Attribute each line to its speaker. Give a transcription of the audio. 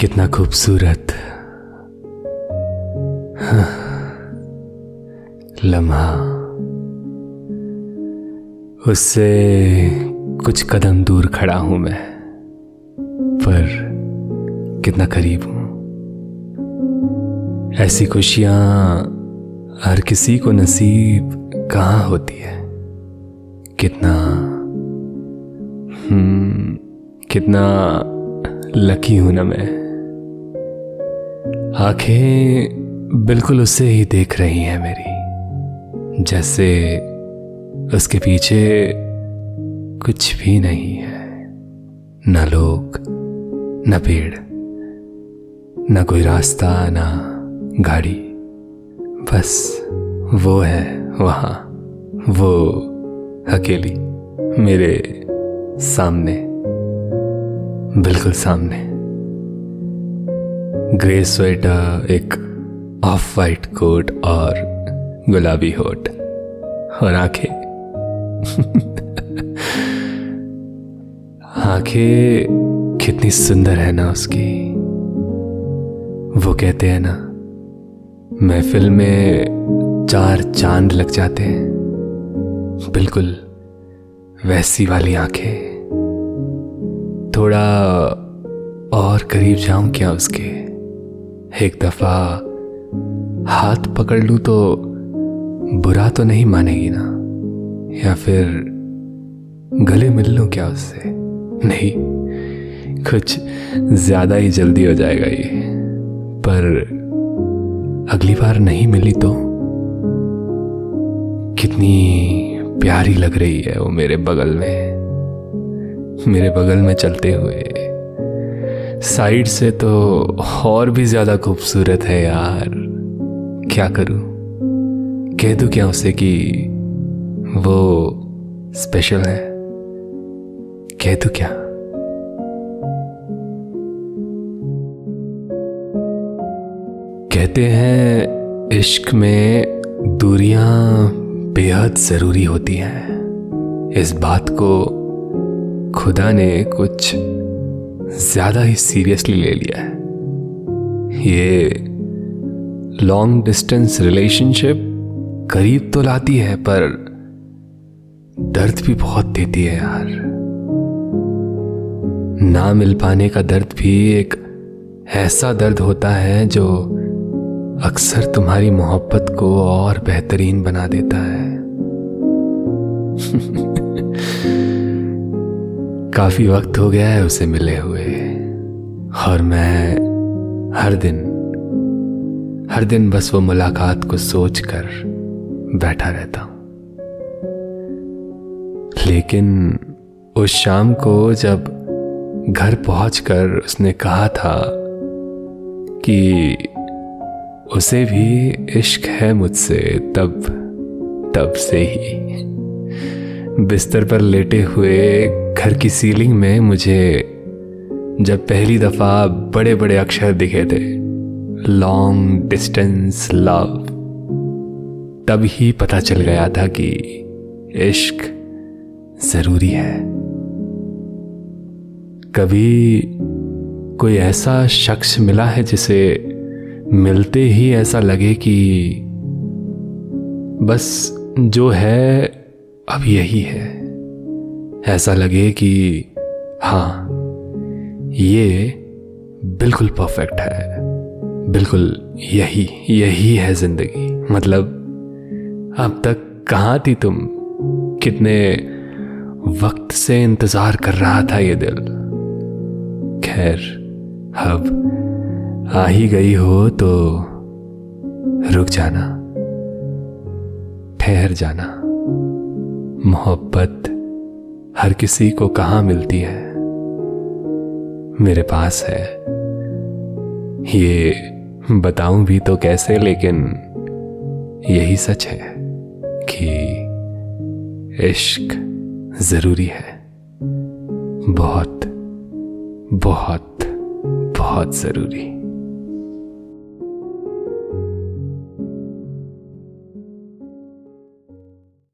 Speaker 1: कितना खूबसूरत। हाँ, लम्हा। उससे कुछ कदम दूर खड़ा हूँ मैं पर कितना करीब हूँ। ऐसी खुशियाँ हर किसी को नसीब कहाँ होती है? कितना हम्म कितना लकी हूँ ना मैं। आँखें बिल्कुल उससे ही देख रही हैं मेरी, जैसे उसके पीछे कुछ भी नहीं है। न लोग, न पेड़, ना कोई रास्ता, न गाड़ी। बस वो है वहाँ, वो अकेली, मेरे सामने, बिल्कुल सामने। ग्रे स्वेटर, एक ऑफ़ वाइट कोट और गुलाबी होट और आँखें। आँखें कितनी सुंदर है ना उसकी। वो कहते हैं ना महफिल में चार चाँद लग जाते हैं। बिल्कुल वैसी वाली आँखें। थोड़ा और करीब जाऊँ क्या उसके? एक दफ़ा हाथ पकड़ लूँ तो बुरा तो नहीं मानेगी ना? या फिर गले मिल लूँ क्या उससे? नहीं, कुछ ज़्यादा ही जल्दी हो जाएगा ये। पर अगली बार नहीं मिली तो? कितनी प्यारी लग रही है वो मेरे बगल में। मेरे बगल में चलते हुए। साइड से तो और भी ज़्यादा खूबसूरत है यार। क्या करूँ? कह दू क्या उसे कि वो स्पेशल है? कह दू क्या? कहते हैं, इश्क में दूरियाँ बेहद ज़रूरी होती हैं। इस बात को खुदा ने कुछ ज़्यादा ही सीरियसली ले लिया है। ये लॉन्ग डिस्टेंस रिलेशनशिप करीब तो लाती है, पर दर्द भी बहुत देती है यार। ना मिल पाने का दर्द भी एक ऐसा दर्द होता है जो अक्सर तुम्हारी मोहब्बत को और बेहतरीन बना देता है। काफ़ी वक्त हो गया है उसे मिले हुए, और मैं हर दिन हर दिन बस वो मुलाकात को सोचकर बैठा रहता हूँ। लेकिन उस शाम को जब घर पहुंचकर उसने कहा था कि उसे भी इश्क है मुझसे, तब तब से ही। बिस्तर पर लेटे हुए घर की सीलिंग में मुझे जब पहली दफ़ा बड़े बड़े अक्षर दिखे थे लॉन्ग डिस्टेंस लव तब ही पता चल गया था कि इश्क ज़रूरी है। कभी कोई ऐसा शख्स मिला है जिसे मिलते ही ऐसा लगे कि बस जो है, अब यही है। ऐसा लगे कि हाँ ये बिल्कुल परफेक्ट है। बिल्कुल यही यही है ज़िंदगी। मतलब अब तक कहाँ थी तुम? कितने वक्त से इंतज़ार कर रहा था ये दिल? खैर, अब आ ही गई हो तो रुक जाना, ठहर जाना। मोहब्बत हर किसी को कहाँ मिलती है? मेरे पास है। ये बताऊँ भी तो कैसे, लेकिन यही सच है कि इश्क ज़रूरी है। बहुत बहुत बहुत ज़रूरी।